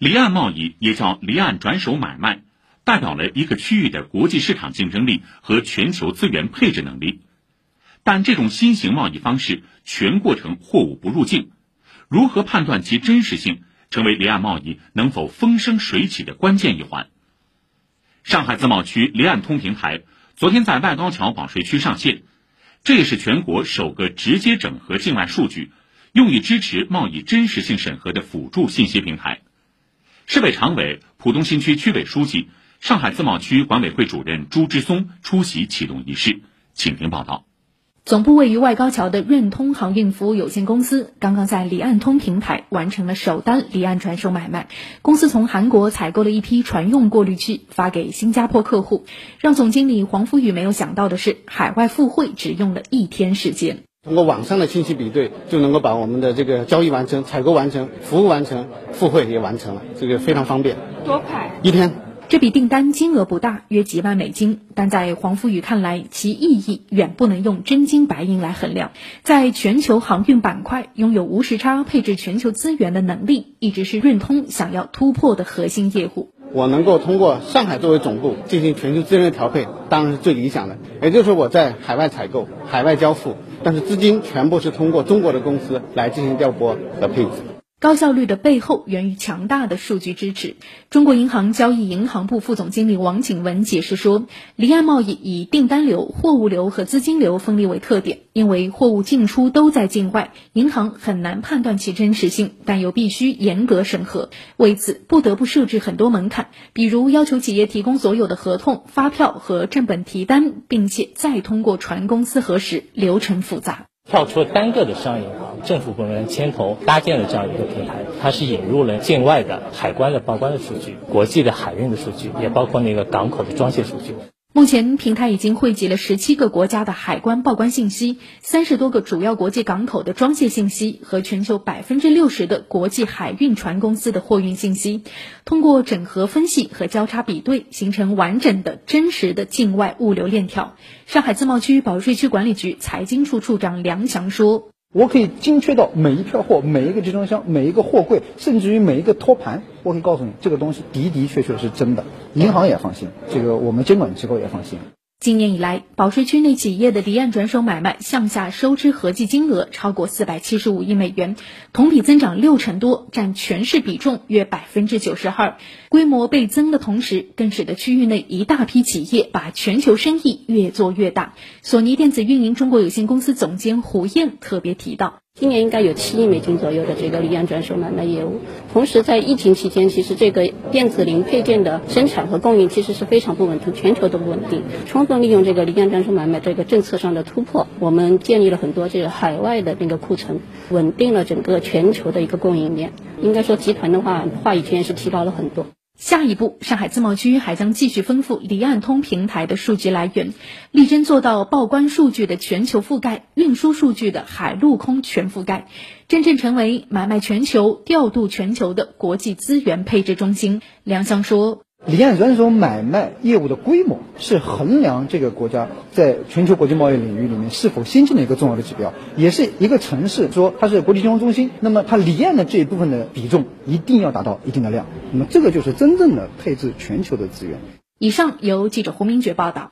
离岸贸易也叫离岸转手买卖，代表了一个区域的国际市场竞争力和全球资源配置能力。但这种新型贸易方式全过程货物不入境，如何判断其真实性，成为离岸贸易能否风生水起的关键一环。上海自贸区离岸通平台昨天在外高桥保税区上线，这也是全国首个直接整合境外数据，用以支持贸易真实性审核的辅助信息平台。市委常委、浦东新区区委书记、上海自贸区管委会主任朱之松出席启动仪式，请听报道。总部位于外高桥的润通航运服务有限公司刚刚在离岸通平台完成了首单离岸转手买卖。公司从韩国采购了一批船用过滤器，发给新加坡客户。让总经理黄福宇没有想到的是，海外付汇只用了一天时间。通过网上的信息比对，就能够把我们的这个交易完成、采购完成、服务完成、付汇也完成了，这个非常方便。多快？一天。这笔订单金额不大，约几万美金，但在黄福宇看来，其意义远不能用真金白银来衡量。在全球航运板块，拥有无时差配置全球资源的能力，一直是润通想要突破的核心业务。我能够通过上海作为总部进行全球资源的调配，当然是最理想的。也就是说，我在海外采购、海外交付，但是资金全部是通过中国的公司来进行调拨和配置。高效率的背后源于强大的数据支持。中国银行交易银行部副总经理王景文解释说，离岸贸易以订单流、货物流和资金流分离为特点，因为货物进出都在境外，银行很难判断其真实性，但又必须严格审核，为此不得不设置很多门槛，比如要求企业提供所有的合同、发票和正本提单，并且再通过船公司核实，流程复杂。跳出单个的商业，政府部门牵头搭建了这样一个平台，它是引入了境外的海关的报关的数据、国际的海运的数据，也包括那个港口的装卸数据。目前，平台已经汇集了十七个国家的海关报关信息，三十多个主要国际港口的装卸信息和全球百分之六十的国际海运船公司的货运信息，通过整合分析和交叉比对，形成完整的真实的境外物流链条。上海自贸区保税区管理局财经处处长梁翔说。我可以精确到每一票货、每一个集装箱、每一个货柜，甚至于每一个托盘。我可以告诉你，这个东西的的确确是真的，银行也放心，这个我们监管机构也放心。今年以来，保税区内企业的离岸转手买卖向下收支合计金额超过四百七十五亿美元，同比增长六成多，占全市比重约百分之九十二。规模倍增的同时，更使得区域内一大批企业把全球生意越做越大。索尼电子运营中国有限公司总监胡燕特别提到。今年应该有七亿美金左右的这个离岸转手买卖业务。同时，在疫情期间，其实这个电子零配件的生产和供应其实是非常不稳定，全球都不稳定。充分利用这个离岸转手买卖这个政策上的突破，我们建立了很多这个海外的那个库存，稳定了整个全球的一个供应链。应该说，集团的话话语权是提高了很多。下一步，上海自贸区还将继续丰富离岸通平台的数据来源，力争做到报关数据的全球覆盖、运输数据的海陆空全覆盖，真正成为买卖全球、调度全球的国际资源配置中心。梁湘说。离岸转手买卖业务的规模是衡量这个国家在全球国际贸易领域里面是否先进的一个重要的指标，也是一个城市说它是国际金融中心，那么它离岸的这一部分的比重一定要达到一定的量，那么这个就是真正的配置全球的资源。以上由记者胡明珏报道。